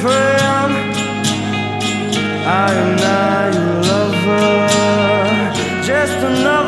friend. I am not your lover, just another.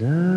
Yeah.